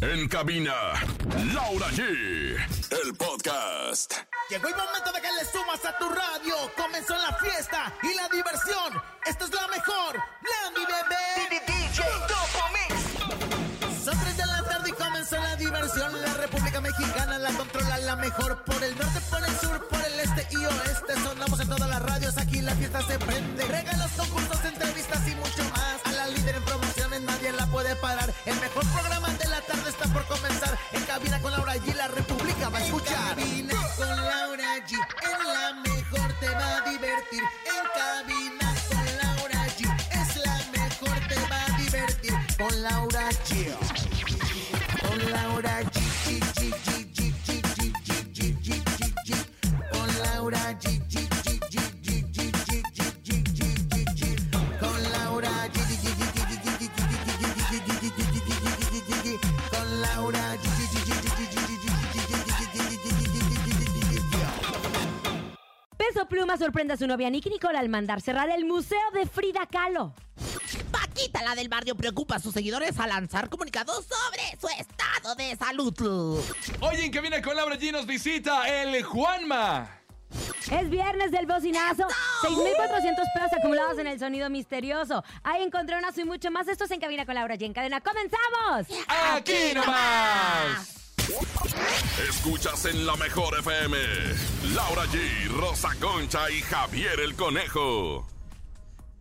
En cabina, Laura G. El podcast. Llegó el momento de que le sumas a tu radio. Comenzó la fiesta y la diversión. Esta es la mejor. La mi bebé. DJ Son 3 de la tarde y comenzó la diversión. La República Mexicana la controla la mejor. Por el norte, por el sur, por el este y oeste. Sonamos en todas las radios. Aquí la fiesta se prende. Regalos, concursos, entrevistas y mucho más. A la líder en promociones nadie la puede parar. El mejor programa En cabina con Laura G. La República va a escuchar. En cabina con Laura G. En la mejor te va a divertir. Peso Pluma sorprende a su novia Nicky Nicole al mandar cerrar el museo de Frida Kahlo. Paquita, la del barrio, preocupa a sus seguidores a lanzar comunicados sobre su estado de salud. Oye, en que viene con Laura G nos visita el Juanma. Es viernes del bocinazo. 6.400 pesos acumulados en el sonido misterioso. Ahí encontré una y mucho más. Esto es En Cabina con Laura G. En cadena. ¡Comenzamos! Aquí nomás. Escuchas en la mejor FM. Laura G, Rosa Concha y Javier el Conejo.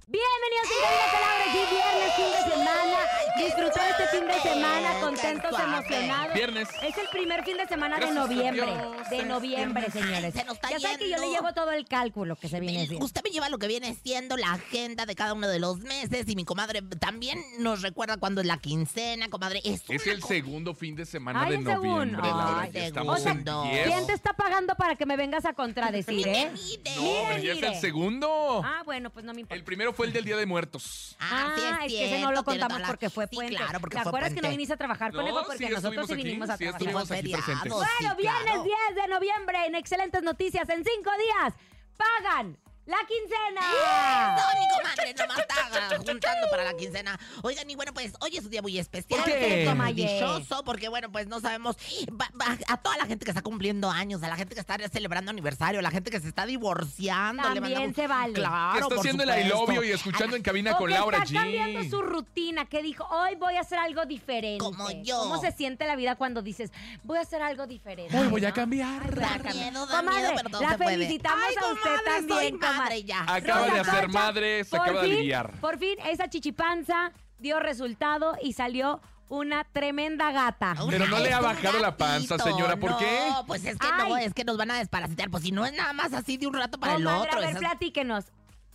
Bienvenidos a con Laura G. Viernes, fin de semana. Disfrutar este fin de semana, contentos, emocionados. Viernes. Es el primer fin de semana de Gracias a noviembre. Dios, De es noviembre, viernes. señores. Ay, se nos está ya saben que yo le llevo todo el cálculo que se viene haciendo. Usted me lleva lo que viene siendo la agenda de cada uno de los meses y mi comadre también nos recuerda cuándo es la quincena, comadre. Es, Es una el co- segundo fin de semana Ay, de el segundo. noviembre, Laura. Ay, Ya estamos en segundo. 10. ¿Quién te está pagando para que me vengas a contradecir, eh? Mire. No, pero ya es mire. el segundo. Ah, bueno, pues no me importa. El primero fue el del Día de Muertos. Ah, sí es, es que ese no lo contamos la- porque fue Sí, puente. claro, porque ¿Te fue acuerdas que no viniste a trabajar, No, conejo? sí, Porque ya nosotros sí aquí, vinimos a sí trabajar. estuvimos aquí presentes. sí, Bueno, viernes claro. 10 de noviembre, en excelentes noticias, en cinco días, pagan la quincena. No, mi comadre, nomás está juntando para la quincena. Oigan, y bueno, pues hoy es un día muy especial. ¿Por qué? Dichoso, porque bueno, pues no sabemos. va- va- a toda la gente que está cumpliendo años, a la gente que está celebrando aniversario, a la gente que se está divorciando. le También mandamos- se vale. Claro, que está por haciendo el supuesto. ailovio y escuchando en cabina O con que Laura está cambiando G. su rutina, que dijo, hoy voy a hacer algo diferente. Como yo. ¿Cómo se siente la vida cuando dices, voy a hacer algo diferente? Hoy voy a ¿no? cambiar. Ay, voy a Da cambiar. miedo, da Comadre, miedo, pero todo la se puede. felicitamos Ay, a usted comadre, también. Madre ya. Acaba Rosa de ser Concha, madre, se por acaba de fin, aliviar. Por fin, esa chichipanza dio resultado y salió una tremenda gata. Pero no le ha bajado la panza, señora, ¿por qué? No, pues es que no, Ay. es que nos van a desparasitar. Pues si no es nada más así de un rato para el Comadre, otro. a ver, esas- platíquenos.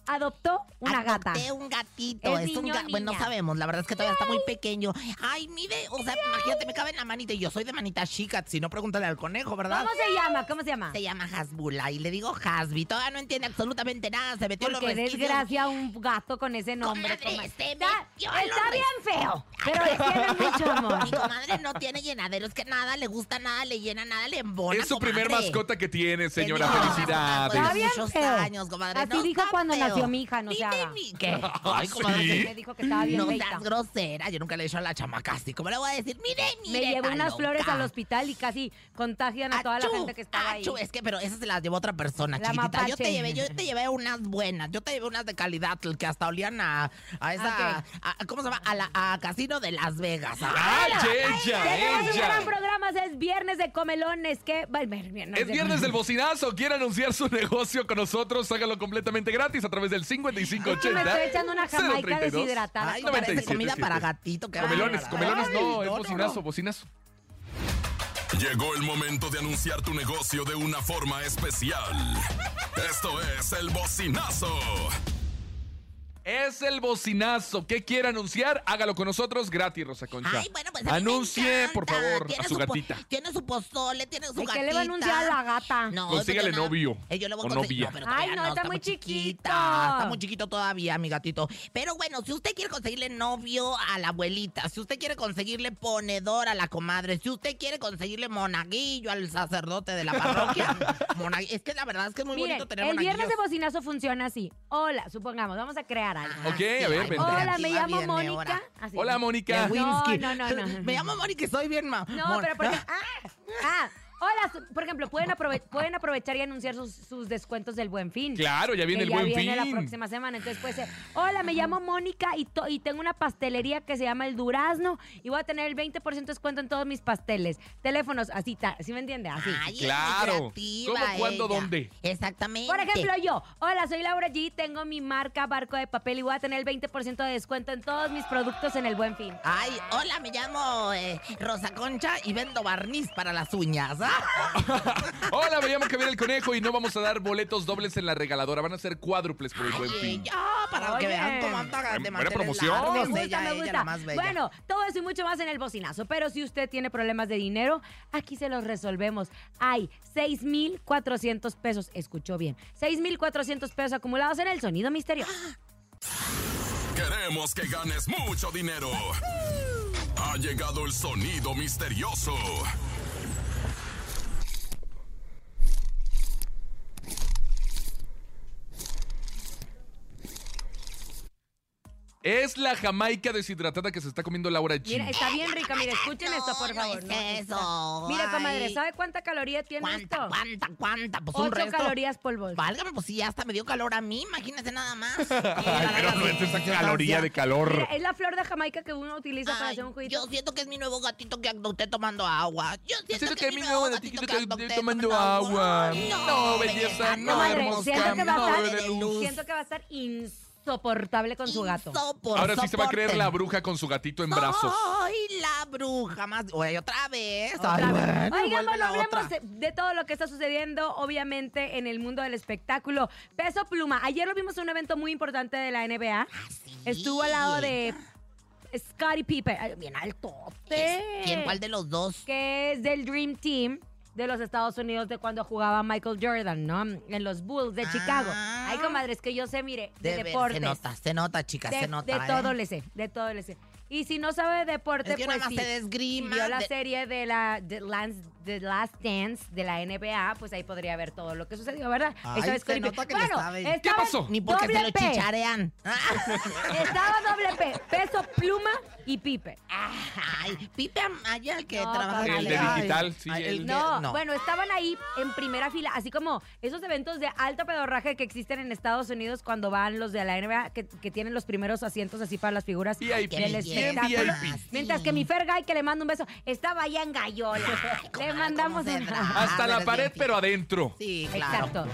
Adoptó una gata. Adopté un gatito. ¿Es Es, un niño ga- Bueno, no niña? sabemos. La verdad es que todavía está muy pequeño. Ay, mire, o sea, imagínate, me cabe en la manita. Y yo soy de manita chica. Si no, pregúntale al conejo, ¿verdad? ¿Cómo se llama? ¿Cómo se llama? Se llama Hasbula y le digo Hasbi. Todavía no entiende absolutamente nada. Se metió en los Porque resquicios. desgracia un gato con ese nombre. Comadre, comadre. se está metió en está bien feo, pero le tiene mucho amor. Mi comadre no tiene llenadero. Es que nada le gusta, nada le llena, nada le embona. Es su primer comadre. mascota que tiene, señora. Tenía una Felicidades. mascota Está bien muchos feo. años, comadre. Así No dijo está cuando feo. nació mi hija, no se haga. ¿Qué? Ay, ¿Ah, comadre, sí? Me dijo que estaba bien No feita. seas grosera, yo nunca le he dicho a la chamaca así. ¿Cómo le voy a decir? Mire, mire. Me llevó unas flores al hospital y casi contagian a toda la gente que estaba ahí. Es que, pero esas se las llevó otra persona, La chiquitita. Yo te llevé, yo te llevé unas buenas, yo te llevé unas de calidad que hasta olían a, a esa, ¿A a- ¿cómo se llama? A la a Casino de Las Vegas. ¡Ay, ella, Tenemos un gran programa, es viernes de comelones. que viernes Es viernes del bocinazo. ¿Quiere anunciar su negocio con nosotros? Hágalo completamente gratis a través del Me 5580. estoy echando una jamaica 032. deshidratada. Ay, comadre. parece 97, comida para siete. gatito. qué Comelones, comelones no, Ay, es no, bocinazo, no. bocinazo. Llegó el momento de anunciar tu negocio de una forma especial. Esto es el bocinazo. Es el bocinazo. ¿Qué quiere anunciar? Hágalo con nosotros gratis, Rosa Concha. Ay, bueno, pues a mí me Anuncie, por favor, Tiene a su po- gatita. Tiene su pozole, tiene su gatita. ¿Qué le va a anunciar a la gata? No, Consígale porque nada- novio Eh, yo le voy a o conseguir- novia. pero Ay, todavía no, está muy chiquita. chiquito. Está muy chiquito todavía, mi gatito. Pero bueno, si usted quiere conseguirle novio a la abuelita, si usted quiere conseguirle ponedor a la comadre, si usted quiere conseguirle monaguillo al sacerdote de la parroquia. monagui- es que la verdad es que es muy Miren, bonito tener el viernes de bocinazo funciona así. Hola, supongamos, vamos a crear caray. Ok, Ah, a ver, vente. Hola, me llamo Mónica. Así. Hola, Mónica. No, no, no, no. Me llamo Mónica y soy bien ma. No, pero porque. ¡Ah! ¡Ah! Hola, por ejemplo, pueden, aprove- pueden aprovechar y anunciar sus, sus descuentos del Buen Fin. Claro, ya viene que el buen viene la próxima semana. Entonces puede ser, hola, me llamo Mónica y, to- y tengo una pastelería que se llama El Durazno y voy a tener el 20% de descuento en todos mis pasteles. Teléfonos, así, ¿sí me entiende? Así. Ay, Claro. ¿Cómo, cuándo, ella. dónde? Exactamente. Por ejemplo, yo, hola, soy Laura G, tengo mi marca Barco de Papel y voy a tener el 20% de descuento en todos mis productos en el Buen Fin. Ay, hola, me llamo eh, Rosa Concha y vendo barniz para las uñas. Hola, me llamo Javier el Conejo y no vamos a dar boletos dobles en la regaladora. Van a ser cuádruples por el buen fin. ya, para Oye. que vean cómo anda de Buena mantener promoción. largos, Me gusta, ella, me ella, gusta. la más bella. Bueno, todo eso y mucho más en el bocinazo. Pero si usted tiene problemas de dinero, aquí se los resolvemos. Hay 6,400 pesos. Escuchó bien. 6,400 pesos acumulados en el sonido misterioso. Queremos que ganes mucho dinero. Ha llegado el sonido misterioso. Es la jamaica deshidratada que se está comiendo Laura G. Mira, está bien rica. Mire, escuchen esto, por No, favor. no ¿no? es eso. Mire, comadre. ¿sabe cuánta caloría tiene ¿Cuánta, esto? cuánta, cuánta? Pues un 8 resto. calorías polvos. Válgame, pues sí, ya hasta me dio calor a mí, imagínese nada más. Ay, pero no es esa caloría de calor. Mira, es la flor de Jamaica que uno utiliza para hacer un juguito. yo siento que es mi nuevo gatito que adopté tomando agua. Yo siento, Siento que, es mi nuevo gatito gatito que adopté tomando agua. No, belleza, no, Comadre, hermosa, siento que va no, a estar, siento que va a estar insoportable con su gato. Insopor- Ahora sí se va a creer la bruja con su gatito en brazos. Ay, la bruja más. Oye, otra vez. Otra Ay, vez. bueno, Oigan, bueno, hablemos otra. de, de todo lo que está sucediendo, obviamente, en el mundo del espectáculo. Peso Pluma. Ayer lo vimos en un evento muy importante de la NBA. Ah, sí. Estuvo al lado de Scottie Pippen. Bien altote. ¿Quién? ¿Cuál de los dos? Que es del Dream Team de los Estados Unidos de cuando jugaba Michael Jordan, ¿no? En los Bulls de Chicago. Ah. Ay, comadre, es que yo sé, mire, de, De ver, deportes. se nota, se nota, chicas, de, se nota. de ¿eh? todo le sé, de todo le sé. Y si no sabe de deporte, Es que pues nada más sí, se desgrima si vio la de- serie de la The Last, The Last Dance de la NBA, pues ahí podría ver todo lo que sucedió, ¿verdad? Ay, Esta vez se Scottie nota Pippen- que le bueno, sabe. ¿Qué estaba pasó? Ni porque se doble lo P. chicharean. Estaba doble P, peso, pluma y pipe. Ay, Pipe Amaya, el que No, trabaja en El de Ay, digital, sí, ay, el- que- No, bueno, estaban ahí en primera fila, así como esos eventos de alto pedorraje que existen en Estados Unidos cuando van los de la NBA, que, que tienen los primeros asientos así para las figuras VIP, del bien espectáculo. VIP. Mientras que mi Fergay, que le mando un beso, estaba allá en Gallola. le mandamos ¿cómo se un... Hasta Ah, la pared, pero adentro. Sí, claro. Exacto.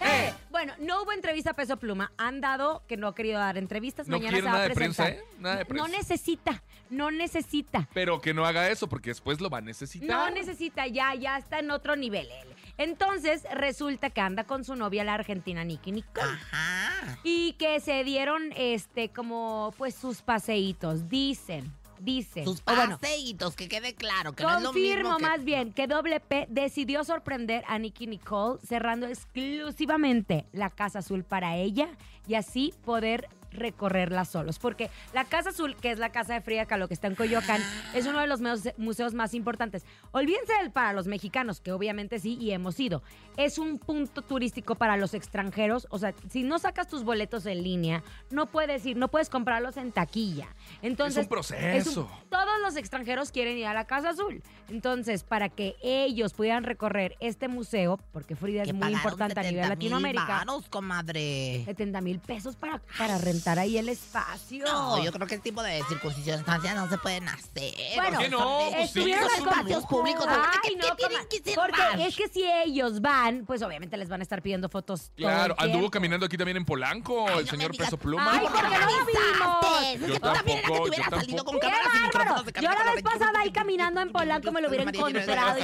Eh, Bueno, no hubo entrevista a Peso Pluma. Han dado que no ha querido dar entrevistas. No Mañana quiere se va nada a de prensa, presentar. ¿eh? Nada de No prensa. necesita, no necesita. Pero que no haga eso porque después lo va a necesitar. No necesita, ya, ya está en otro nivel él. Entonces, resulta que anda con su novia, la argentina Nicky Nicole. Ajá. Y que se dieron, este, como, pues, sus paseitos. Dicen, dicen. Sus bueno, paseitos, que quede claro, que no es lo Confirmo mismo que... más bien que Doble P decidió sorprender a Nicky Nicole cerrando exclusivamente la Casa Azul para ella y así poder recorrerla solos. Porque la Casa Azul, que es la Casa de Frida Kahlo que está en Coyoacán, es uno de los muse- museos más importantes. Olvídense del para los mexicanos, que obviamente sí y hemos ido. Es un punto turístico para los extranjeros. O sea, si no sacas tus boletos en línea, no puedes ir, no puedes comprarlos en taquilla. Entonces, proceso. todos los extranjeros quieren ir a la Casa Azul. Entonces, para que ellos pudieran recorrer este museo, porque Frida es muy importante a 70 nivel Latinoamérica, varos, comadre. 70 mil pesos para, para rentar ahí el espacio. No, yo creo que ese tipo de circunstancias no se pueden hacer. Bueno, ¿Por qué no? Pues sí, estuvieron es al un espacios públicos. Ay, ¿Qué- qué no, tienen coma- que ser porque más? es que si ellos van, pues obviamente les van a estar pidiendo fotos. todo Claro, el anduvo caminando aquí también en Polanco, Ay, el no señor. Peso Pluma. Ay, ¿por qué no lo vimos? Yo Tú también era que tampoco, yo salido con tampoco. ¡Qué cámaras y Yo la vez pasada ahí caminando en Polanco me lo hubiera encontrado.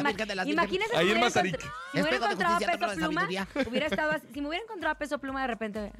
Imagínense si Ahí me en hubiera Mazarik. encontrado- si me hubiera encontrado Peso Pluma, hubiera estado si me hubiera encontrado a Peso Pluma de repente...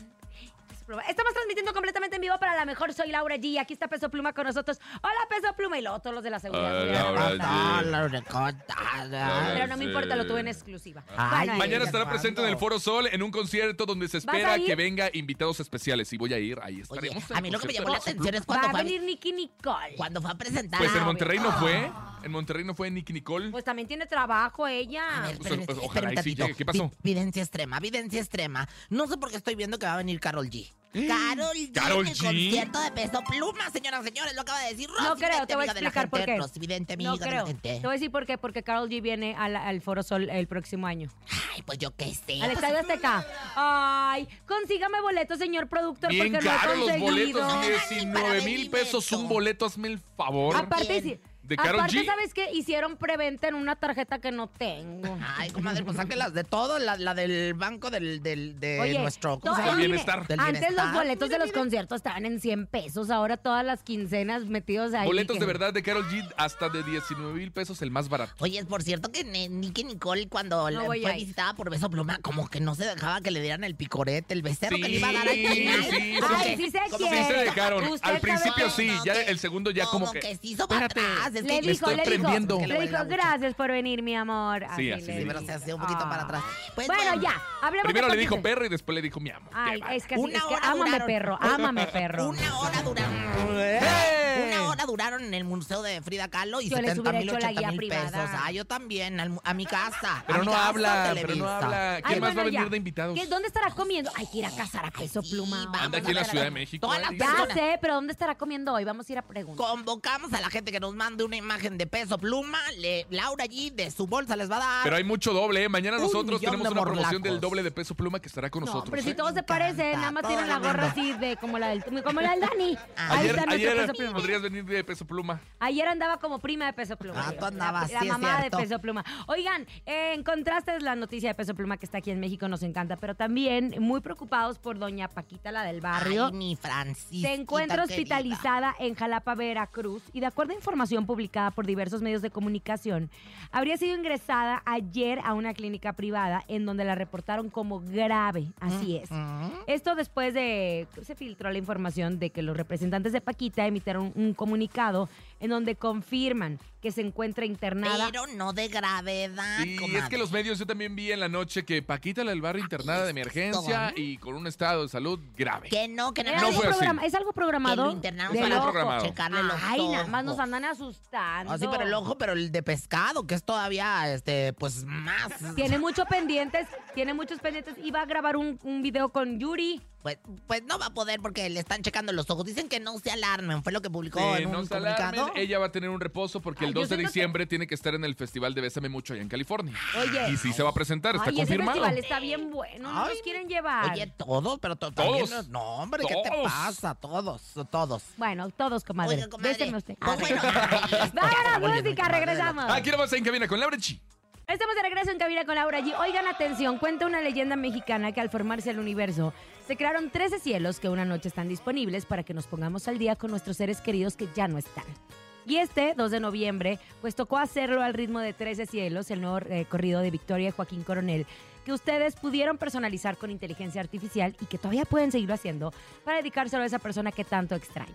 Peso Pluma. Estamos transmitiendo completamente en vivo para la mejor. Soy Laura G. Aquí está Peso Pluma con nosotros. Hola, Peso Pluma. Y luego todos los de la seguridad. Hola, Laura. G. Pero no me importa, lo tuve en exclusiva. Ay, Bueno, Mañana estará ¿cuándo? presente en el Foro Sol en un concierto donde se ¿Vas a espera que venga invitados especiales. Y voy a ir, ahí estaremos. a mí lo que me llamó la atención es va cuando a fue, a- venir Nicky Nicole. cuando fue a presentar. Pues en a- Monterrey no Ah. fue. En Monterrey no fue Nicky Nicole. Pues también tiene trabajo A ella. ver, Pues, pues, ojalá y sí llegue. ¿Qué pasó? Vi- Videncia extrema, videncia extrema. No sé por qué estoy viendo que va a venir Carol G. Carol G. Karol en el G. concierto de Peso Pluma, señoras y señores, lo acaba de decir Rosy No creo, Vidente, te voy a explicar por qué. Rosy Vidente, No creo. Te voy a decir por qué. Porque Carol G viene al, al Foro Sol el próximo año. Ay, pues yo qué sé. Al Estadio Azteca. Ay, consígame boletos, señor productor, Bien porque no he los boletos, Ay, 19 para mil pesos un boleto, hazme el favor. Aparte, Bien. ¿De Karol aparte G? ¿sabes qué? Hicieron preventa en una tarjeta que no tengo. Ay, comadre, pues las de todo, la, la del banco del, del, de Oye, nuestro... ¿cómo se todo- llama? mire, Bienestar. Del Antes los boletos de los conciertos estaban en 100 pesos, ahora todas las quincenas metidos ahí. Boletos que- de verdad de Carol G hasta de 19 mil pesos, el más barato. Oye, es por cierto que Ne- Nicky Nicole cuando No la- voy fue a ir. visitada por Beso Pluma, como que no se dejaba que le dieran el picorete, el becerro que le iba a dar al Sí, final. sí, Ay, sí se como Sí que- se dejaron. Usted Al principio sí, ya el segundo ya como que... se hizo para Espérate. atrás. Le que dijo, estoy le dijo, prendiendo. Le gracias por venir, mi amor. Sí, así le le Sí, pero dijo. se hacía un poquito para atrás. Pues bueno, ya, hablemos Primero de le dijo perro y después le dijo mi amor. Ay, es que, sí, Una es que hora ámame, duraron. perro, ámame, perro. Una hora duraron. Duraron en el museo de Frida Kahlo y Yo les 70 hubiera mil, hecho la 80 guía mil privada. pesos. Ah, yo también, al- a mi casa. a Pero mi no casa, habla, pero no habla. ¿Quién Ay, más va a venir ya. de invitados? ¿Qué- ¿Dónde estará comiendo? Hay que ir a cazar a peso Sí, pluma. vamos Anda aquí en la Ciudad de México. Todas las. Ya personas. sé, pero ¿dónde estará comiendo hoy? Vamos a ir a preguntar. Convocamos a la gente que nos mande una imagen de peso pluma. Le, Laura allí de su bolsa les va a dar. Pero hay mucho doble, ¿eh? Mañana nosotros tenemos una promoción del doble de peso pluma que estará con No, nosotros. pero si ¿eh? todos se parecen, nada más tienen la gorra así de como la del, como la del Dani. Ahí Ayer, está ayer peso pluma. podrías venir de peso pluma. Ayer andaba como prima de Peso Pluma. Ah, tú andabas, la, la sí mamá de Peso Pluma. Oigan, eh, en contraste es la noticia de Peso Pluma que está aquí en México, nos encanta, pero también muy preocupados por doña Paquita, la del barrio. Ay, mi Francisca. Se encuentra hospitalizada en Jalapa, Veracruz, y de acuerdo a información publicada por diversos medios de comunicación, habría sido ingresada ayer a una clínica privada en donde la reportaron como grave. Así es. Esto después de se filtró la información de que los representantes de Paquita emitieron un comunicado en donde confirman que se encuentra internada. Pero no de gravedad, Sí, es que los medios yo también vi en la noche que Paquita la del barrio internada de emergencia y con un estado de salud grave. Que no, que Era nada No algo fue así. ¿Es algo Que programado? lo internaron Del para programado. checarle los Ay, nada más nos ojos. andan asustando. Ah, sí, pero el ojo, pero el de pescado, que es todavía, este, pues más. Tiene muchos pendientes, tiene muchos pendientes. Iba a grabar un, un video con Yuri. Pues, pues no va a poder porque le están checando los ojos. Dicen que no se alarmen, fue lo que publicó Sí, en un no se alarmen, comunicado. ella va a tener un reposo porque Ay, el yo 2 de que- diciembre tiene que estar en el Festival de Bésame Mucho allá en California. Oye. Y sí se va a presentar, está Ay, ese confirmado. festival está bien bueno. No Ay, nos quieren llevar. Oye, todos, pero to- Todos. también No, hombre, ¿qué te pasa? Todos, todos. bueno, todos, comadre. Comadre. Béseme usted. Pues bueno, Vámonos, música, regresamos. Aquí nomás en cabina con Laura Chi. Estamos de regreso en Cabina con Laura G. Oigan, atención, cuenta una leyenda mexicana que al formarse el universo, se crearon 13 cielos que una noche están disponibles para que nos pongamos al día con nuestros seres queridos que ya no están. Y este, 2 de noviembre, pues tocó hacerlo al ritmo de 13 cielos, el nuevo eh, corrido de Victoria y Joaquín Coronel, que ustedes pudieron personalizar con inteligencia artificial y que todavía pueden seguirlo haciendo para dedicárselo a esa persona que tanto extrañan.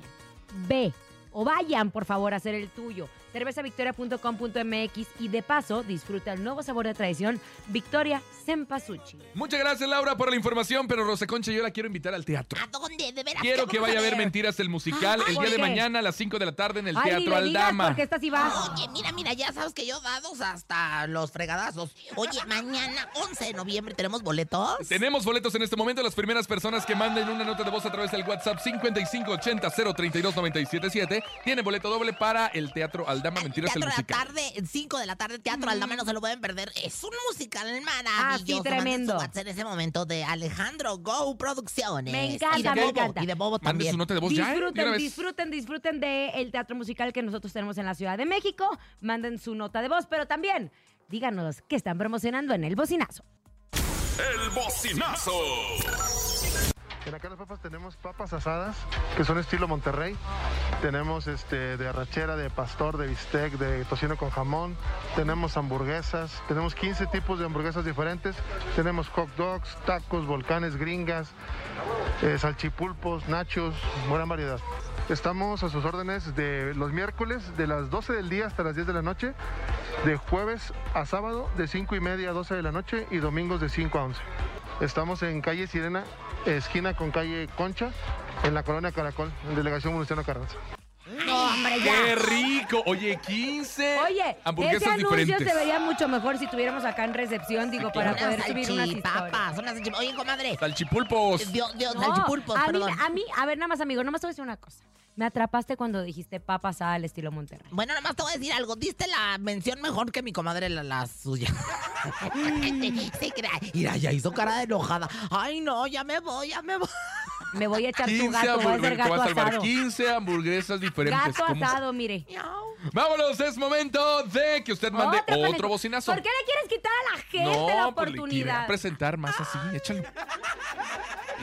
Ve o vayan, por favor, a hacer el tuyo. cervezavictoria.com.mx y de paso disfruta el nuevo sabor de tradición Victoria Sempasuchi. Muchas gracias, Laura, por la información, pero Rosa Concha, yo la quiero invitar al teatro. ¿A dónde? ¿De veras? Quiero ¿Qué que vaya a ver? Mentiras el musical el ¿Por día de mañana a las 5 de la tarde en el Ay, Teatro Aldama. porque esta sí va. Oye, mira, mira, ya sabes que yo dados hasta los fregadazos. Oye, mañana, 11 de noviembre, ¿tenemos boletos? Tenemos boletos en este momento. Las primeras personas que manden una nota de voz a través del WhatsApp 5580-032-977 tienen boleto doble para el Teatro Aldama Mentiras el Teatro de la musical. tarde, 5 de la tarde, Teatro Aldama, no se lo pueden perder. Es un musical maravilloso. Ah, tremendo. Su WhatsApp en ese momento de Alejandro Go Producciones. Me encanta, y de me Bobo, encanta. Y de Bobo también. su nota de voz ya, ¿eh? De Disfruten, disfruten, disfruten del teatro musical que nosotros tenemos en la Ciudad de México. Manden su nota de voz, pero también díganos qué están promocionando en el bocinazo. El bocinazo. En acá las papas tenemos papas asadas, que son estilo Monterrey. Tenemos este de arrachera, de pastor, de bistec, de tocino con jamón. Tenemos hamburguesas. Tenemos 15 tipos de hamburguesas diferentes. Tenemos hot dogs, tacos, volcanes, gringas, eh, salchipulpos, nachos, buena variedad. Estamos a sus órdenes de los miércoles de las 12 del día hasta las 10 de la noche, de jueves a sábado de 5 y media a 12 de la noche y domingos de 5 a 11. Estamos en calle Sirena, esquina con calle Concha, en la colonia Caracol, en Delegación Venustiano Carranza. No, hombre, ¡Qué ya. rico! rico. Oye, 15 Oye, hamburguesas ese anuncio diferentes. se vería mucho mejor si tuviéramos acá en recepción, digo, para Unas poder subir unas historias. salchipapas, unas salchip- Oye, comadre. Salchipulpos. Dios, Dios, No, salchipulpos, a mí, perdón. a mí, a ver, nada más, amigo, nada más te voy a decir una cosa. Me atrapaste cuando dijiste papa asada al estilo Monterrey. Bueno, nomás te voy a decir algo. Diste la mención mejor que mi comadre, la, la suya. Se. Mira, ya hizo cara de enojada. Ay, no, ya me voy, ya me voy. Me voy a echar tu 15 gato, voy a hacer gato a salvar asado. 15 hamburguesas diferentes. Gato ¿Cómo? asado, mire. Vámonos, es momento de que usted mande Otro otro, bocinazo. ¿Por qué le quieres quitar a la gente no, la pues oportunidad? presentar más así, échale.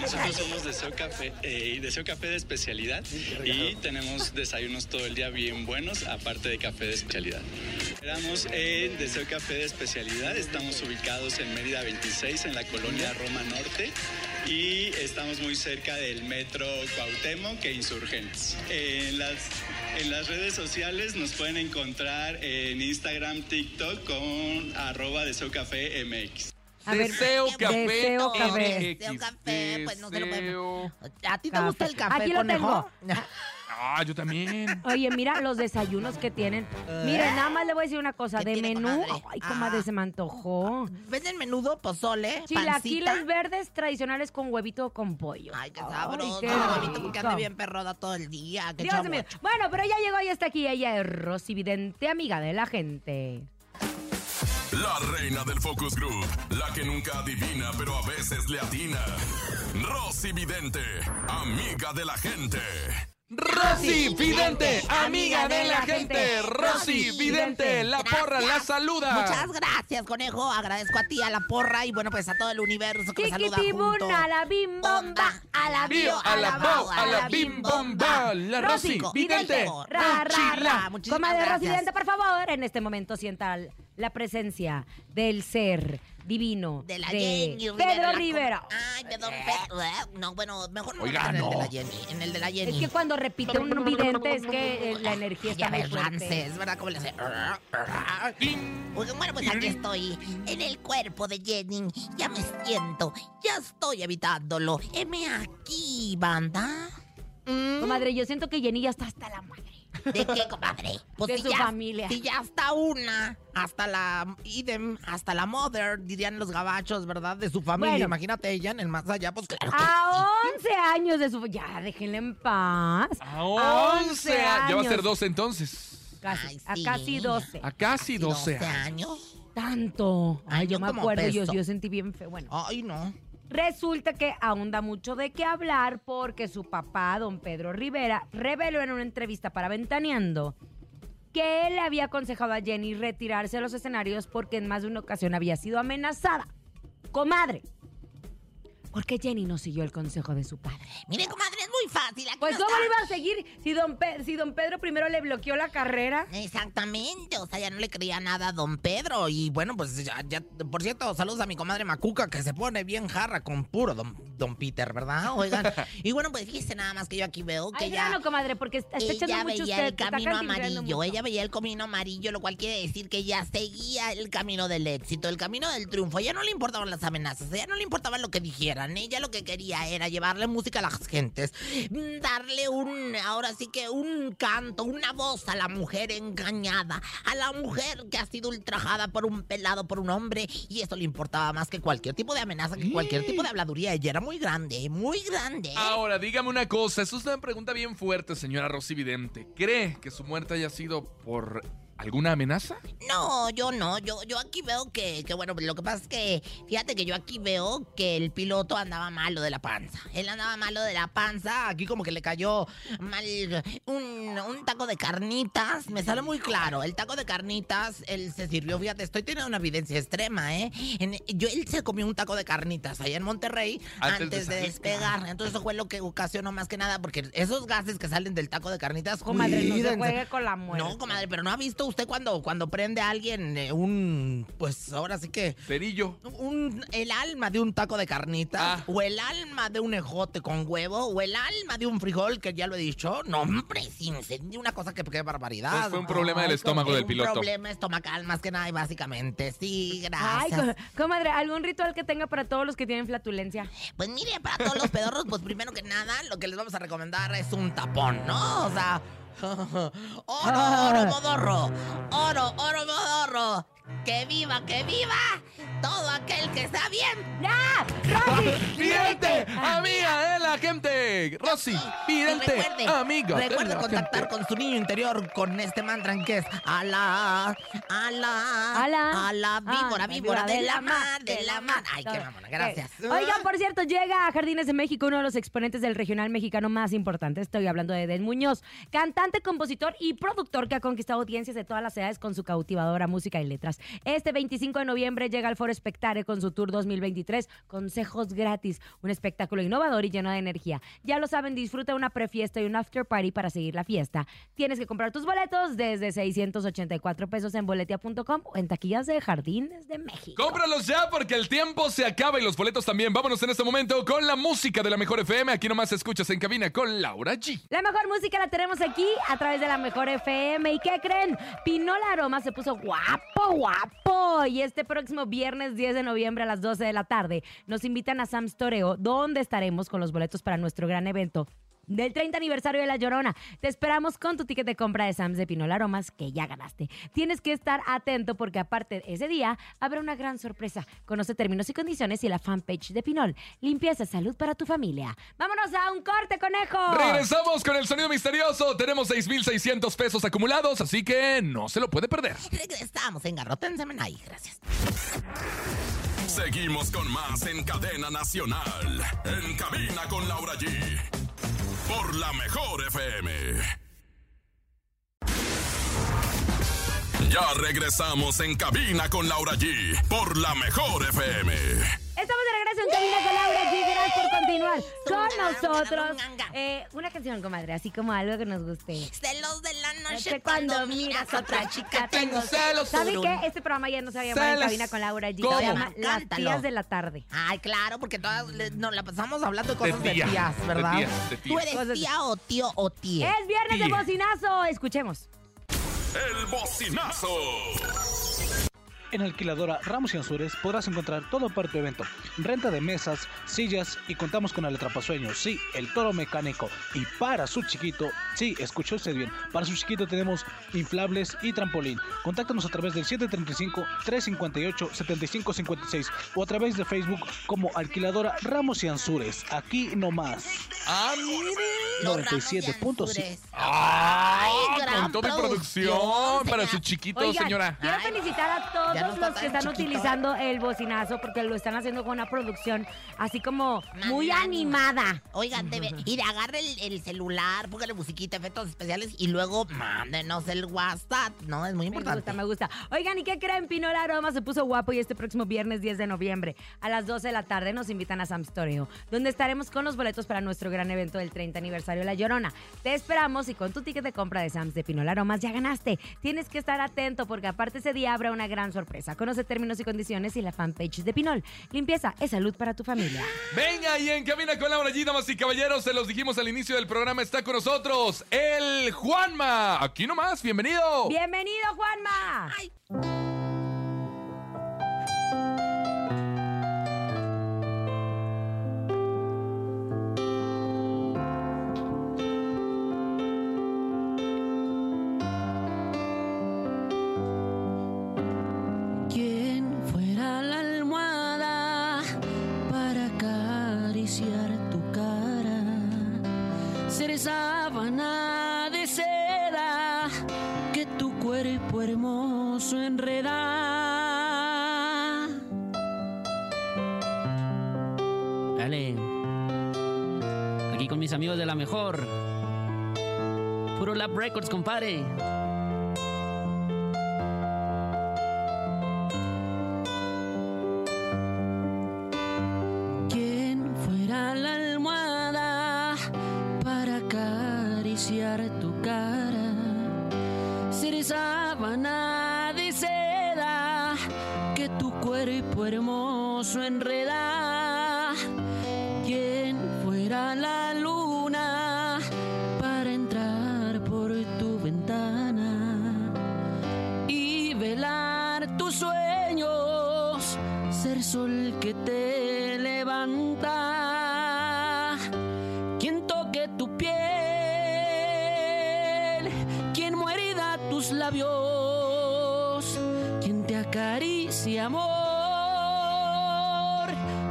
Nosotros somos Deseo Café, eh, Deseo Café de especialidad y tenemos desayunos todo el día bien buenos, aparte de café de especialidad. Esperamos en Deseo Café de especialidad, estamos ubicados en Mérida 26, en la colonia Roma Norte y estamos muy cerca del metro Cuauhtémoc e Insurgentes. En las, en las redes sociales nos pueden encontrar en Instagram, TikTok con arroba Deseo Café MX. A ver, Deseo café. Deseo café. MX. Deseo café, pues no se lo ¿A ti te gusta el café, Aquí lo conejo? Ah, yo también. Oye, mira los desayunos que tienen. Mire, nada más le voy a decir una cosa. ¿Qué De tiene, menú, comadre? ay, comadre, Ah. se me antojó. Venden menudo, pozole, Chilaquiles pancita. verdes tradicionales con huevito o con pollo. Ay, qué sabroso. qué Huevito, porque rico. ande bien perroda todo el día. Qué Dios mío. Bueno, pero ya llegó y está aquí. Ella es Rosy Vidente, amiga de la gente. La reina del Focus Group. La que nunca adivina, pero a veces le atina. Rosy Vidente. Amiga de la gente. Rosy Vidente, amiga de la gente. Rosy Vidente, la porra, la saluda. Muchas gracias, conejo. Agradezco a ti, a la porra y bueno, pues a todo el universo que me saluda junto. a la bim bomba, a la bio, a la bo, a la bim bomba. La Rosy Vidente. Ra, ra, ra. Muchísimas Comadre Rosy gracias. Vidente, por favor, en este momento sienta la presencia del ser divino De la de Jenny Pedro la- Rivera. Ay, de Don Pedro. No, bueno, mejor no Oiga, en el de no. la Jenny. En el de la Jenny. Es que cuando repite un vidente es que la energía está ya muy fuerte. Ramses, ¿verdad? ¿Cómo le hace? Bueno, pues aquí estoy, en el cuerpo de Jenny. Ya me siento, ya estoy evitándolo. Heme aquí, banda. Mm, Comadre, yo siento que Jenny ya está hasta la madre. ¿De qué, comadre? Pues De si su ya, familia. Si ya está una, hasta la idem, hasta la mother, dirían los gabachos, ¿verdad? De su familia. Bueno. Imagínate ella en el más allá, pues claro que A 11 años de su... Ya, déjenla en paz. A 11 años. Ya va a ser 12 entonces. Casi, Ay, a sí. casi 12. A casi 12 años. años. Tanto. Ay, Ay, yo yo me acuerdo, yo, yo sentí bien feo. Bueno, Ay, no. Resulta que aún da mucho de qué hablar porque su papá, don Pedro Rivera, reveló en una entrevista para Ventaneando que él le había aconsejado a Jenny retirarse de los escenarios porque en más de una ocasión había sido amenazada. Comadre, ¿por qué Jenny no siguió el consejo de su padre? Mire, comadre, muy fácil. Aquí Pues no ¿cómo le iba a seguir si don, Pe- si don Pedro primero le bloqueó la carrera? Exactamente, o sea, ya no le creía nada a don Pedro. Y bueno, pues ya, ya- por cierto, saludos a mi comadre Macuca, que se pone bien jarra con puro don, don Peter, ¿verdad? Oigan, y bueno, pues fíjese nada más que yo aquí veo que Ay, ya... no, comadre, porque está, está echando Ella mucho veía usted. el camino amarillo, mucho. ella veía el camino amarillo, lo cual quiere decir que ella seguía el camino del éxito, el camino del triunfo. Ella no le importaban las amenazas, ella no le importaba lo que dijeran, ella lo que quería era llevarle música a las gentes, darle un, ahora sí que un canto, una voz a la mujer engañada, a la mujer que ha sido ultrajada por un pelado, por un hombre, y eso le importaba más que cualquier tipo de amenaza, que cualquier tipo de habladuría. Ella era muy grande, muy grande. Ahora, dígame una cosa. Eso es una pregunta bien fuerte, señora Rosy Vidente. ¿Cree que su muerte haya sido por alguna amenaza? No, yo no, yo, yo aquí veo que, que, bueno, lo que pasa es que, fíjate que yo aquí veo que el piloto andaba malo de la panza. Él andaba malo de la panza, aquí como que le cayó mal un, un taco de carnitas, me sale muy claro, el taco de carnitas, él se sirvió, fíjate, estoy teniendo una evidencia extrema, ¿eh? En- yo, él se comió un taco de carnitas allá en Monterrey Antes antes, de de, despegar, entonces eso fue lo que ocasionó más que nada, porque esos gases que salen del taco de carnitas, Comadre, no se juegue con la muerte. No, comadre, pero ¿no ha visto usted cuando, cuando prende a alguien eh, un, pues ahora sí que, Cerillo. un, el alma de un taco de carnitas, Ah. o el alma de un ejote con huevo, o el alma de un frijol, que ya lo he dicho? No, hombre, se incendia una cosa que qué barbaridad. Pues fue un problema del Ay, estómago del piloto. Un problema estomacal más que nada, y básicamente. Sí, Ay, gracias. co- comadre, ¿algún ritual que tenga para todos los que tienen flatulencia? Pues mire, para todos los pedorros, pues primero que nada, lo que les vamos a recomendar es un tapón, ¿no? O sea, oro, oro, modorro. Oro, oro, modorro. Que viva, que viva todo aquel que está bien. ¡Ya! ¡Rosy! ¡Vidente! ¡Amiga de la gente! Rosy, vidente, Recuerde, amiga de recuerde la contactar gente. con su niño interior con este mantra en que es ala, ala, Ala. ala, víbora, Ah, víbora de la mar, de la mar. Ay, qué mamona, gracias. Eh, Oigan, por cierto, llega a Jardines de México uno de los exponentes del regional mexicano más importante. Estoy hablando de Den Muñoz, cantante, compositor y productor que ha conquistado audiencias de todas las edades con su cautivadora música y letras. Este 25 de noviembre llega al Foro Spectare con su tour 2023, Consejos Gratis, un espectáculo innovador y lleno de energía. Ya lo saben, disfruta una prefiesta y un after party para seguir la fiesta. Tienes que comprar tus boletos desde 684 pesos en boletia.com o en taquillas de Jardines de México. Cómpralos ya porque el tiempo se acaba y los boletos también. Vámonos en este momento con la música de la mejor FM. Aquí nomás escuchas en cabina con Laura G. La mejor música la tenemos aquí a través de la mejor FM. ¿Y qué creen? Pinola Aroma se puso guapo, guapo. Y este próximo viernes 10 de noviembre a las 12 de la tarde nos invitan a Sam's Toreo, donde estaremos con los boletos para nuestro gran evento. Del 30 aniversario de La Llorona. Te esperamos con tu ticket de compra de Sam's de Pinola Aromas que ya ganaste. Tienes que estar atento porque aparte ese día habrá una gran sorpresa. Conoce términos y condiciones y la fanpage de Pinol. Limpieza salud para tu familia. Vámonos a un corte, conejo. Regresamos con el sonido misterioso. Tenemos 6,600 pesos acumulados, así que no se lo puede perder. Regresamos en Garrote en ahí, gracias. Seguimos con más en cadena nacional. En cabina con Laura G. Por la mejor FM. Ya regresamos en cabina con Laura G. Por la mejor FM. Estamos de regreso en Cabina con Laura G. Gracias por continuar con nosotros. Eh, una canción, comadre, así como algo que nos guste. Celos de la noche Este cuando miras a otra chica tengo celos. ¿Sabe turun. qué? Este programa ya no se va a llamar. Cabina con Laura G. ¿Cómo? Se llama Las tías de la tarde. Ay, claro, porque todas nos la pasamos hablando de cosas de, tía, tías, de ¿verdad? tías, de tías. ¿Tú eres tía o tío o tía? Es viernes de Tía. bocinazo. Escuchemos. El bocinazo. En Alquiladora Ramos y Anzures podrás encontrar todo para tu evento. Renta de mesas, sillas y contamos con el atrapasueños, sí, el toro mecánico. Y para su chiquito, sí, escuchó usted bien, para su chiquito tenemos inflables y trampolín. Contáctanos a través del 735-358-7556 o a través de Facebook como Alquiladora Ramos y Anzures. Aquí nomás. ¡Ah, y 97.7. Anzures. ¡Ah! gran Con toda producción, producción para su chiquito, Oigan, señora. quiero felicitar a no todos los que están chiquito. utilizando el bocinazo porque lo están haciendo con una producción así como muy animada. Oigan, debe, y de agarre el, el celular, póngale musiquita, efectos especiales y luego mándenos el WhatsApp, ¿no? Es muy Me importante. gusta, me gusta. Oigan, ¿y qué creen? Pinola Aroma se puso guapo y este próximo viernes 10 de noviembre a las 12 de la tarde nos invitan a Sam's Toreo, donde estaremos con los boletos para nuestro gran evento del 30 aniversario de La Llorona. Te esperamos y con tu ticket de compra de Sam's de Pinola Aromas ya ganaste. Tienes que estar atento porque aparte ese día habrá una gran sorpresa. Conoce términos y condiciones y la fanpage de Pinol. Limpieza es salud para tu familia. Venga, y en cabina con Laura G, damas y caballeros, se los dijimos al inicio del programa, está con nosotros el Juanma. Aquí nomás, bienvenido. Bienvenido, Juanma. ¿Quién Records, compadre. Tus sueños? Ser sol que te levanta. Quien toque tu piel tus labios, quien te acaricia amor,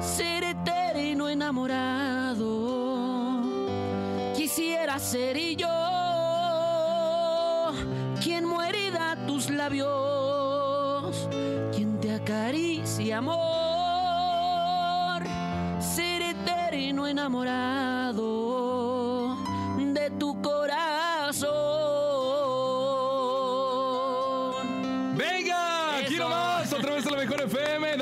ser eterno enamorado. Quisiera ser y yo quien muere y da tus labios, quien te acaricia amor, ser eterno enamorado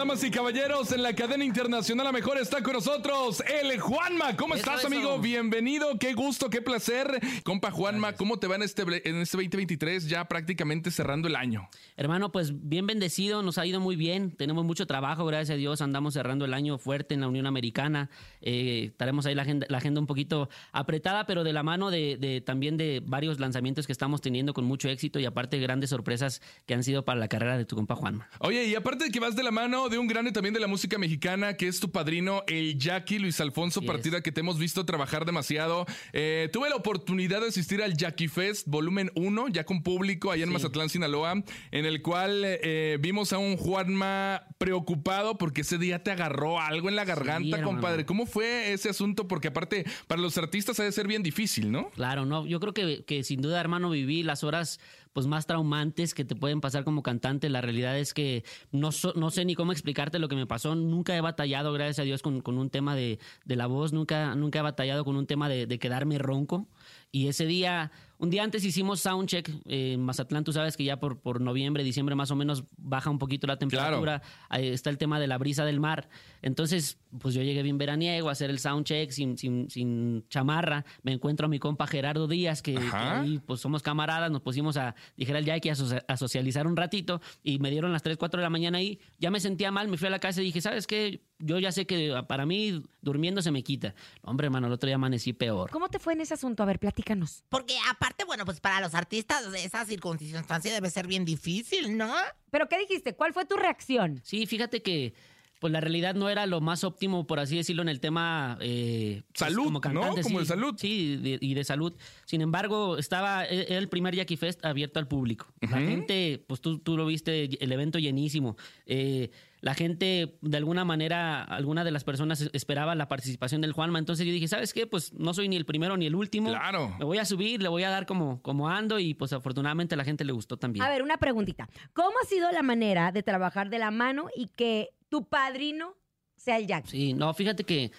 Damas y caballeros, en la cadena internacional a mejor está con nosotros el Juanma. ¿Cómo estás, eso. amigo? Bienvenido, qué gusto, qué placer. Compa Juanma, ¿cómo te va en este, en este 2023 ya prácticamente cerrando el año? Hermano, pues bien bendecido, nos ha ido muy bien, tenemos mucho trabajo, gracias a Dios, andamos cerrando el año fuerte en la Unión Americana, eh, estaremos ahí la agenda, la agenda un poquito apretada, pero de la mano de, de- también de varios lanzamientos que estamos teniendo con mucho éxito y aparte grandes sorpresas que han sido para la carrera de tu compa Juanma. Oye, y aparte de que vas de la mano de un grande también de la música mexicana, que es tu padrino, el Jackie Luis Alfonso Partida, que te hemos visto trabajar demasiado. Eh, tuve la oportunidad de asistir al Jackie Fest volumen 1, ya con público, allá en Sí. Mazatlán, Sinaloa, en el cual eh, vimos a un Juanma preocupado porque ese día te agarró algo en la garganta, compadre. ¿Cómo fue ese asunto? Porque aparte, para los artistas ha de ser bien difícil, ¿no? Claro, no, yo creo que, que sin duda, hermano, viví las horas pues más traumantes que te pueden pasar como cantante. La realidad es que no, no sé ni cómo explicarte lo que me pasó. Nunca he batallado, gracias a Dios, con, con un tema de, de la voz. Nunca, nunca he batallado con un tema de, de quedarme ronco. Y ese día, un día antes hicimos soundcheck eh, en Mazatlán. Tú sabes que ya por, por noviembre, diciembre más o menos baja un poquito la temperatura. Ahí está el tema de la brisa del mar. Entonces, pues yo llegué bien veraniego a hacer el soundcheck sin, sin, sin chamarra. Me encuentro a mi compa Gerardo Díaz, que, ahí pues somos camaradas. Nos pusimos a, dijera el Jackie, a, a socializar un ratito y me dieron las 3, 4 de la mañana ahí. Ya me sentía mal, me fui a la casa y dije, ¿sabes qué? Yo ya sé que para mí durmiendo se me quita. Hombre, hermano, el otro día amanecí peor. ¿Cómo te fue en ese asunto? A ver, platícanos. Porque aparte, bueno, pues para los artistas esa circunstancia debe ser bien difícil, ¿no? ¿Pero qué dijiste? ¿Cuál fue tu reacción? Sí, fíjate que pues la realidad no era lo más óptimo, por así decirlo, en el tema... eh, pues, Salud, ¿no? Como sí, de salud. Sí, de- y de salud. Sin embargo, estaba e- era el primer Jackie Fest abierto al público. La gente, pues tú, tú lo viste, el evento llenísimo. Eh, la gente, de alguna manera, alguna de las personas es- esperaba la participación del Juanma. Entonces yo dije, ¿sabes qué? Pues no soy ni el primero ni el último. Claro. Me voy a subir, le voy a dar como, como ando y pues afortunadamente a la gente le gustó también. A ver, una preguntita. ¿Cómo ha sido la manera de trabajar de la mano y que tu padrino sea el Jack? Sí, no, fíjate que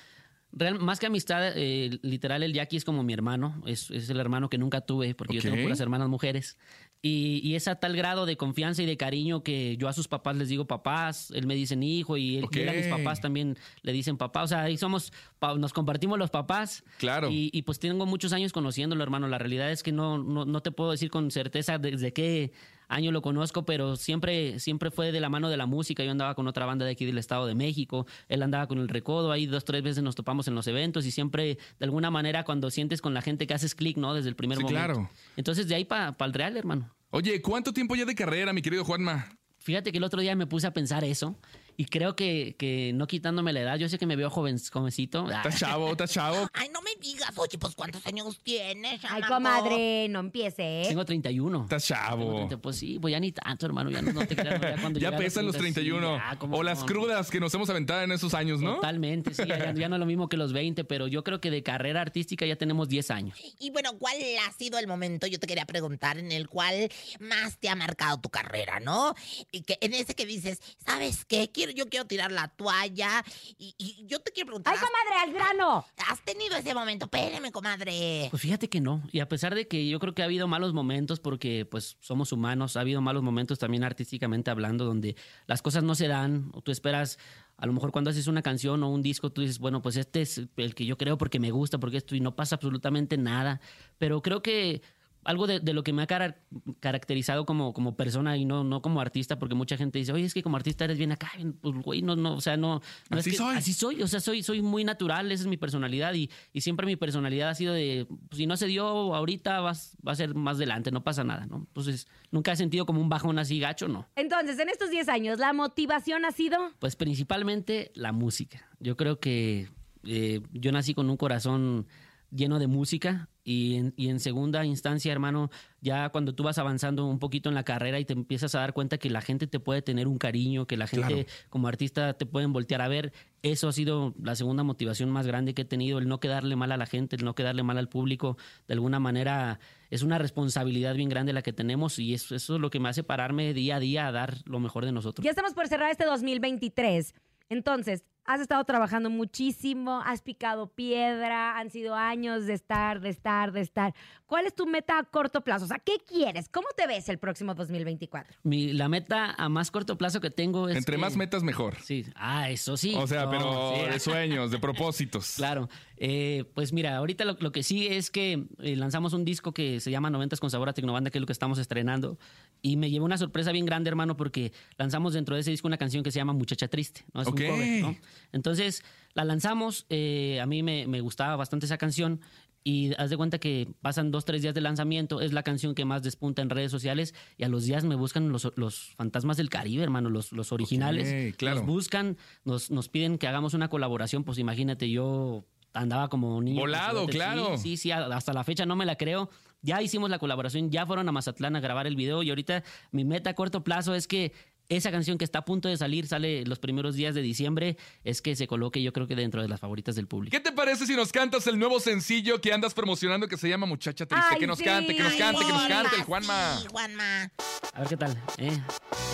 real- más que amistad, eh, literal, el Jackie es como mi hermano. Es, es el hermano que nunca tuve, porque yo tengo puras hermanas mujeres. Y, y es a tal grado de confianza y de cariño que yo a sus papás les digo papás, él me dicen hijo y él, y él a mis papás también le dicen papá. O sea, ahí somos, nos compartimos los papás. Claro. Y, y, pues tengo muchos años conociéndolo, hermano. La realidad es que no, no, no te puedo decir con certeza desde qué año lo conozco, pero siempre, siempre fue de la mano de la música. Yo andaba con otra banda de aquí del Estado de México, él andaba con el Recodo, ahí dos, tres veces nos topamos en los eventos y siempre, de alguna manera, cuando sientes con la gente que haces clic, ¿no? Desde el primer Sí, momento. claro. Entonces, de ahí para el Real, hermano. Oye, ¿cuánto tiempo ya de carrera, mi querido Juanma? Fíjate que el otro día me puse a pensar eso y creo que, que no quitándome la edad, yo sé que me veo joven, jovencito. ¿Estás chavo? ¿Estás chavo? Ay, no digas, oye, pues ¿cuántos años tienes, Ay, chamaco? comadre, no empiece, ¿eh? Tengo 31. ¿Estás Tengo chavo? 30, pues sí, pues ya ni tanto, hermano. Ya no, no te creas, ya cuando Ya llega a pesan los 30, sí, 31. ya, ¿cómo o las no? crudas que nos hemos aventado en esos años, ¿no? Totalmente, sí. Ya, ya no es lo mismo que los 20, pero yo creo que de carrera artística ya tenemos 10 años. Y bueno, ¿cuál ha sido el momento, yo te quería preguntar, en el cual más te ha marcado tu carrera, ¿no? Y que en ese que dices, ¿sabes qué? Quiero, yo quiero tirar la toalla. Y, y yo te quiero preguntar, ¡Ay, ¿has, comadre, al grano! has tenido ese momento? Espérame, comadre. Pues fíjate que no. Y a pesar de que yo creo que ha habido malos momentos, porque pues somos humanos, ha habido malos momentos también artísticamente hablando, donde las cosas no se dan, o tú esperas, a lo mejor cuando haces una canción o un disco, tú dices, bueno, pues este es el que yo creo porque me gusta, porque esto, y no pasa absolutamente nada. Pero creo que algo de, de lo que me ha cara- caracterizado como, como persona y no, no como artista, porque mucha gente dice, oye, es que como artista eres bien acá, pues güey, no, no, o sea, no, no Así es que- soy. Así soy, o sea, soy, soy muy natural, esa es mi personalidad y, y siempre mi personalidad ha sido de, pues, si no se dio ahorita, vas, va a ser más adelante, no pasa nada, ¿no? Entonces, nunca he sentido como un bajón así gacho, ¿no? Entonces, en estos 10 años, ¿la motivación ha sido? Pues principalmente la música. Yo creo que eh, yo nací con un corazón lleno de música Y en, y en segunda instancia, hermano, ya cuando tú vas avanzando un poquito en la carrera y te empiezas a dar cuenta que la gente te puede tener un cariño, que la gente como artista te pueden voltear a ver, eso ha sido la segunda motivación más grande que he tenido, el no quedarle mal a la gente, el no quedarle mal al público. De alguna manera es una responsabilidad bien grande la que tenemos y eso, eso es lo que me hace pararme día a día a dar lo mejor de nosotros. Ya estamos por cerrar este 2023. Entonces, has estado trabajando muchísimo, has picado piedra, han sido años de estar, de estar, de estar. ¿Cuál es tu meta a corto plazo? O sea, ¿qué quieres? ¿Cómo te ves el próximo 2024? Mi, la meta a más corto plazo que tengo es. Entre que- más metas, mejor. Sí, ah, eso sí. O sea, No, pero sí. de sueños, de propósitos. Claro, Eh, pues mira, ahorita lo, lo que sí es que eh, lanzamos un disco que se llama 90 con sabor a Tecnobanda, que es lo que estamos estrenando, y me llevó una sorpresa bien grande, hermano, porque lanzamos dentro de ese disco una canción que se llama Muchacha Triste, ¿no? Es Ok. un cover, ¿no? Entonces, la lanzamos, eh, a mí me, me gustaba bastante esa canción, y haz de cuenta que pasan dos, tres días de lanzamiento, es la canción que más despunta en redes sociales, y a los días me buscan los, los fantasmas del Caribe, hermano, los, los originales. Ok, claro. Nos buscan, nos, nos piden que hagamos una colaboración, pues imagínate, yo andaba como niño. Volado, claro. Sí, sí, hasta la fecha no me la creo. Ya hicimos la colaboración, ya fueron a Mazatlán a grabar el video y ahorita mi meta a corto plazo es que esa canción que está a punto de salir, sale los primeros días de diciembre, es que se coloque yo creo que dentro de las favoritas del público. ¿Qué te parece si nos cantas el nuevo sencillo que andas promocionando que se llama Muchacha Triste? Ay, que nos sí. cante, que nos cante, que nos cante el sí, Juanma. Juanma. A ver qué tal. ¿eh?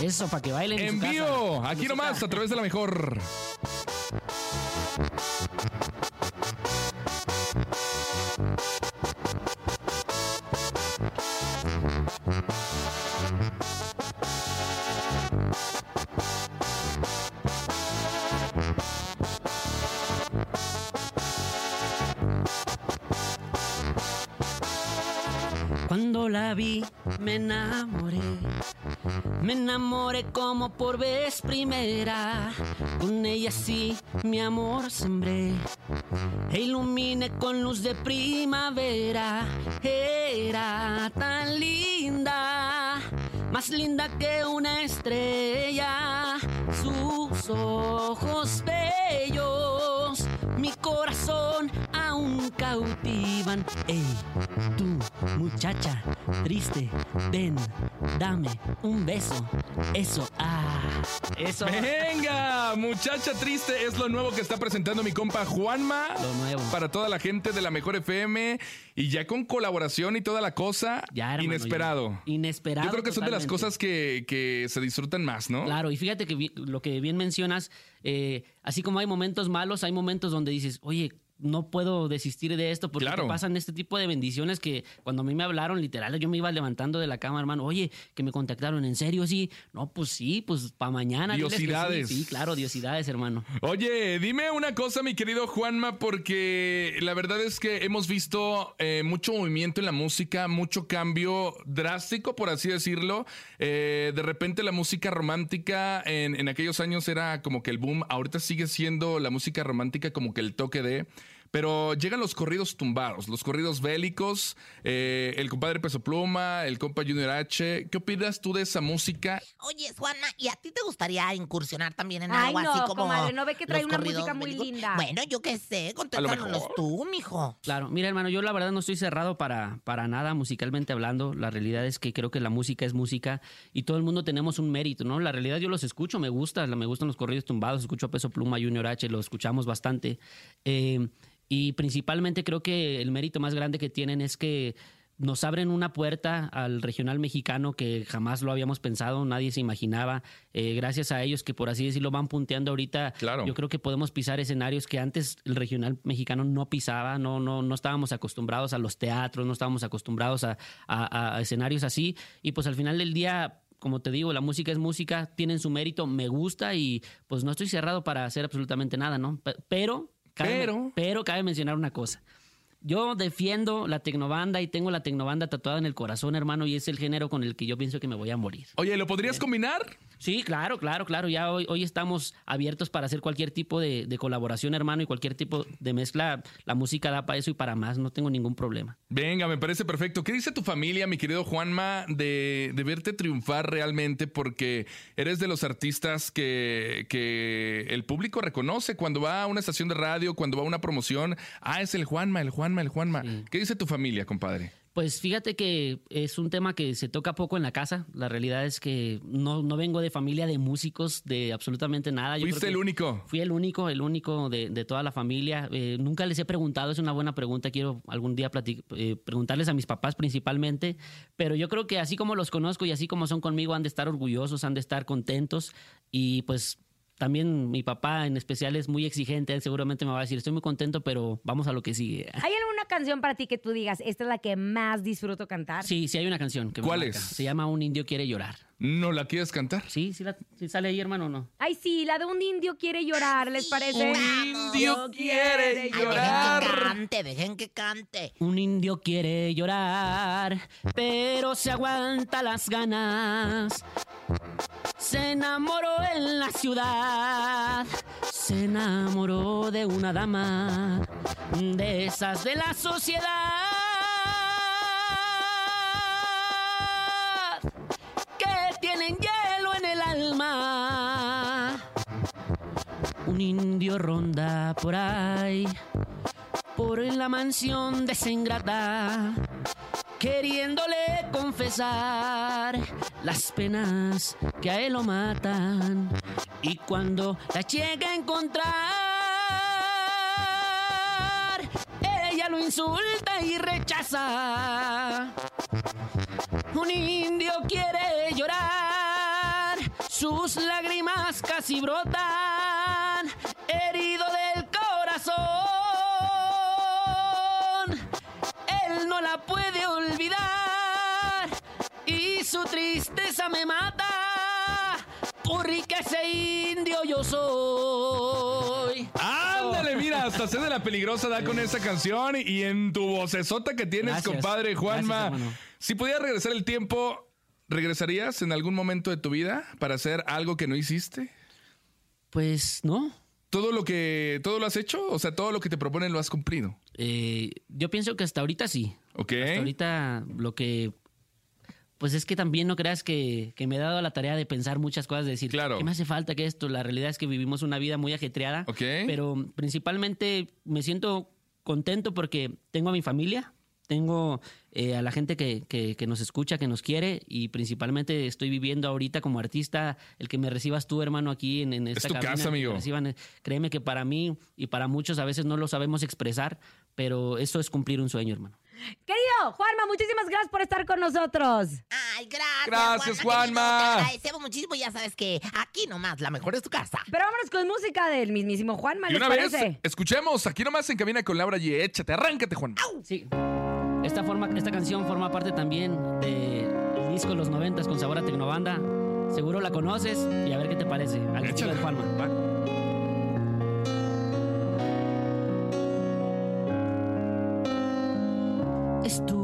Eso, para que bailen. En su casa. aquí Música. nomás, a través de la mejor. Vi, me enamoré. Me enamoré como por vez primera. Con ella sí, mi amor sembré. E iluminé con luz de primavera. Era tan linda, más linda que una estrella. Sus ojos bellos, mi corazón aún cautivan. Ey, tú, muchacha, triste, ven, dame un beso. Eso, ah, eso. Venga, muchacha triste es lo nuevo que está presentando mi compa Juanma. Lo nuevo. Para toda la gente de la mejor FM y ya con colaboración y toda la cosa. Ya, hermano, inesperado. ya. Inesperado. Yo creo que son de las cosas que, que se disfrutan más, ¿no? Claro, y fíjate que lo que bien mencionas, eh, así como hay momentos malos, hay momentos donde dices, oye, no puedo desistir de esto porque Claro. te pasan este tipo de bendiciones que cuando a mí me hablaron, literal, yo me iba levantando de la cama, hermano, oye, que me contactaron, ¿en serio? Sí, no, pues sí, pues para mañana. diles que sí". Diosidades. Sí, claro, diosidades, hermano. Oye, dime una cosa, mi querido Juanma, porque la verdad es que hemos visto eh, mucho movimiento en la música, mucho cambio drástico, por así decirlo. Eh, de repente la música romántica en, en aquellos años era como que el boom, ahorita sigue siendo la música romántica como que el toque de... Pero llegan los corridos tumbados, los corridos bélicos, eh, el compadre Peso Pluma, el compa Junior H. ¿Qué opinas tú de esa música? Oye, Juanma, ¿y a ti te gustaría incursionar también en Ay, algo no, así como. comadre, ¿no ve que trae los una corridos música muy bélicos? linda? Bueno, yo qué sé, contéstanos tú, mijo. Claro, mira hermano, yo la verdad no estoy cerrado para, para nada musicalmente hablando. La realidad es que creo que la música es música y todo el mundo tenemos un mérito, ¿no? La realidad yo los escucho, me gusta, me gustan los corridos tumbados, escucho a Peso Pluma, Junior H, lo escuchamos bastante. Eh, y principalmente creo que el mérito más grande que tienen es que nos abren una puerta al regional mexicano que jamás lo habíamos pensado, nadie se imaginaba. Eh, gracias a ellos que por así decirlo van punteando ahorita. Claro. Yo creo que podemos pisar escenarios que antes el regional mexicano no pisaba, no, no, no estábamos acostumbrados a los teatros, no estábamos acostumbrados a, a- a escenarios así. Y pues al final del día, como te digo, la música es música, tienen su mérito, me gusta y pues no estoy cerrado para hacer absolutamente nada, ¿no? Pe- Pero, cabe, Pero. pero cabe mencionar una cosa. Yo defiendo la tecnobanda y tengo la tecnobanda tatuada en el corazón, hermano, y es el género con el que yo pienso que me voy a morir. Oye, ¿lo podrías combinar? Sí, claro, claro, claro. Ya hoy, hoy estamos abiertos para hacer cualquier tipo de, de colaboración, hermano, y cualquier tipo de mezcla. La música da para eso y para más. No tengo ningún problema. Venga, me parece perfecto. ¿Qué dice tu familia, mi querido Juanma, de, de verte triunfar realmente? Porque eres de los artistas que, que el público reconoce cuando va a una estación de radio, cuando va a una promoción. Ah, es el Juanma, el Juanma. Juanma, el Juanma. Sí. ¿Qué dice tu familia, compadre? Pues fíjate que es un tema que se toca poco en la casa. La realidad es que no, no vengo de familia de músicos, de absolutamente nada. Yo Fuiste el único. Fui el único, el único de, de toda la familia. Eh, nunca les he preguntado, es una buena pregunta. Quiero algún día eh, preguntarles a mis papás principalmente. Pero yo creo que así como los conozco y así como son conmigo, han de estar orgullosos, han de estar contentos. Y pues también mi papá en especial es muy exigente. Él seguramente me va a decir, estoy muy contento, pero vamos a lo que sigue. ¿Hay alguna canción para ti que tú digas, esta es la que más disfruto cantar? Sí, sí hay una canción. Que me ¿Cuál marca. es? Se llama Un indio quiere llorar. ¿No la quieres cantar? Sí, sí, la- sí sale ahí, hermano, no. Ay, sí, la de un indio quiere llorar, ¿les parece? indio quiere Ay, llorar. dejen que cante, dejen que cante. Un indio quiere llorar, pero se aguanta las ganas. Se enamoró en la ciudad, se enamoró de una dama, de esas de la sociedad, hielo en el alma. Un indio ronda por ahí por la mansión desengrata, queriéndole confesar las penas que a él lo matan. Y cuando la llega a encontrar, ella lo insulta y rechaza. Un indio quiere llorar, sus lágrimas casi brotan, herido del corazón. Él no la puede olvidar y su tristeza me mata, porque ese indio yo soy. Ándale, mira, hasta de la peligrosa da con esa canción y en tu vocesota que tienes, Gracias. compadre Juanma. Gracias, si pudieras regresar el tiempo, ¿regresarías en algún momento de tu vida para hacer algo que no hiciste? Pues no. ¿Todo lo que todo lo has hecho? O sea, todo lo que te proponen lo has cumplido. Eh, yo pienso que hasta ahorita sí. ¿Ok? Hasta ahorita lo que... Pues es que también no creas que, que me he dado la tarea de pensar muchas cosas, de decir, Claro. ¿qué me hace falta que esto? La realidad es que vivimos una vida muy ajetreada, Ok. pero principalmente me siento contento porque tengo a mi familia, tengo eh, a la gente que, que- que nos escucha, que nos quiere y principalmente estoy viviendo ahorita como artista, el que me recibas tú, hermano, aquí en, en esta tu cabina, casa, amigo. reciban, créeme que para mí y para muchos a veces no lo sabemos expresar, pero eso es cumplir un sueño, hermano. Querido Juanma, muchísimas gracias por estar con nosotros. Ay, gracias. Gracias, Juanma. Juanma. querido, Te agradecemos muchísimo. Ya sabes que aquí nomás la mejor es tu casa. Pero vámonos con música del mismísimo Juanma, Y ¿les una vez, parece? escuchemos aquí nomás en Cabina con Laura y échate, arráncate, Juan. Sí. Esta, forma, esta canción forma parte también del disco Los Noventas con sabor a Tecnobanda. Seguro la conoces y a ver qué te parece. Al estilo de Juanma. ¿va? Estuve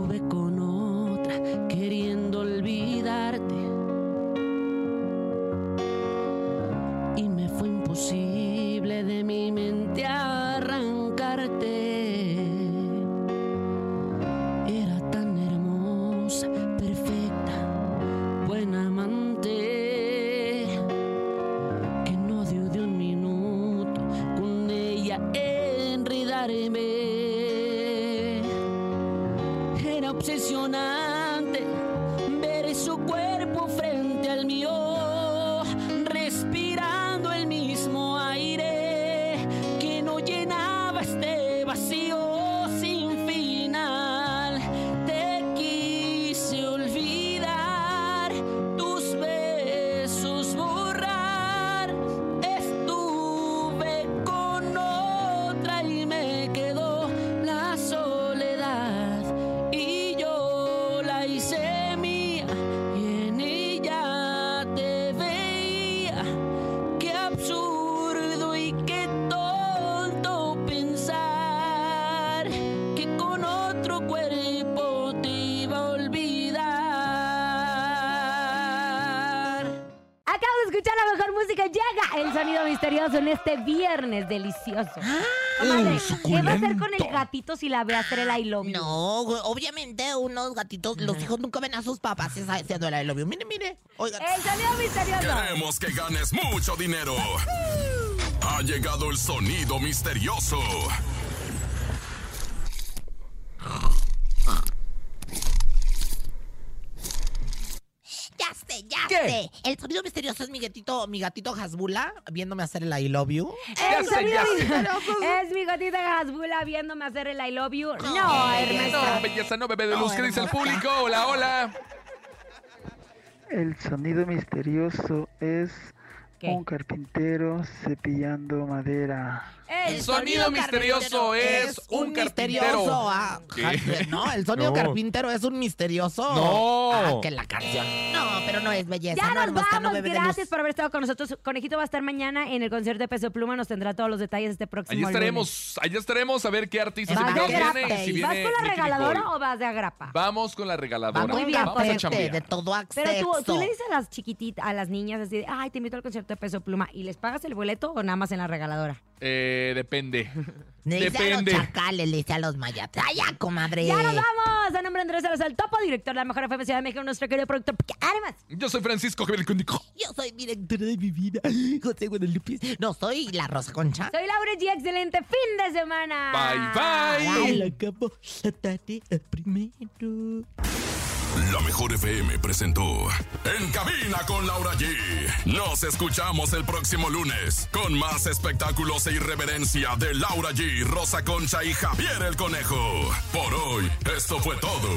en este viernes delicioso. Comadre, ¿Qué va a hacer con el gatito si la ve hacer el I love you? No, obviamente unos gatitos, los hijos nunca ven a sus papás esa- haciendo el I love you. Mire, mire. Oigan. El sonido misterioso. Queremos que ganes mucho dinero. Ha llegado el sonido misterioso. Dice, el sonido misterioso es mi gatito, mi gatito Hasbula viéndome hacer el I love you. El sonido misterioso Es mi gatita Hasbula viéndome hacer el I love you. No, Ernesto. No, belleza, no, bebé de luz. ¿Qué dice el público? Hola, hola. El sonido misterioso es ¿Qué? un carpintero cepillando madera. El sonido misterioso es un carpintero. misterioso. ah, ¿Qué? Hasbula, no, el sonido No. carpintero es un misterioso. No. Ah, que la canción. No, pero no es belleza. Ya no, nos no vamos. Gracias por haber estado con nosotros. Conejito va a estar mañana en el concierto de Peso Pluma. Nos tendrá todos los detalles este próximo Allí lunes. estaremos, allí estaremos a ver qué artistas ¿Vas invitados vienen si ¿Vas viene con la regaladora Nicole. o vas de agrapa? Vamos con la regaladora. Muy bien, Vamos a chambear. de todo acceso. Pero tú, tú le dices a las chiquititas, a las niñas así de, ay, te invito al concierto de Peso Pluma y les pagas el boleto o nada más en la regaladora. Eh, depende. Le dice a los Depende. chacales, le dice a los mayates. ¡Ay, ya, comadre! ¡Ya nos vamos! A nombre de Andrés Salazar, el topo, director de la Mejor FM Ciudad de México, nuestro querido productor. Además, Yo soy Francisco Javier Cundico. Yo soy directora de mi vida, José Guadalupe. No, soy la Rosa Concha. soy Laura G. Excelente fin de semana. Bye, bye. Ay, la acabo la tarea primero. La mejor FM presentó En Cabina con Laura G. Nos escuchamos el próximo lunes con más espectáculos e irreverencia de Laura G, Rosa Concha y Javier el Conejo. Por hoy, esto fue todo.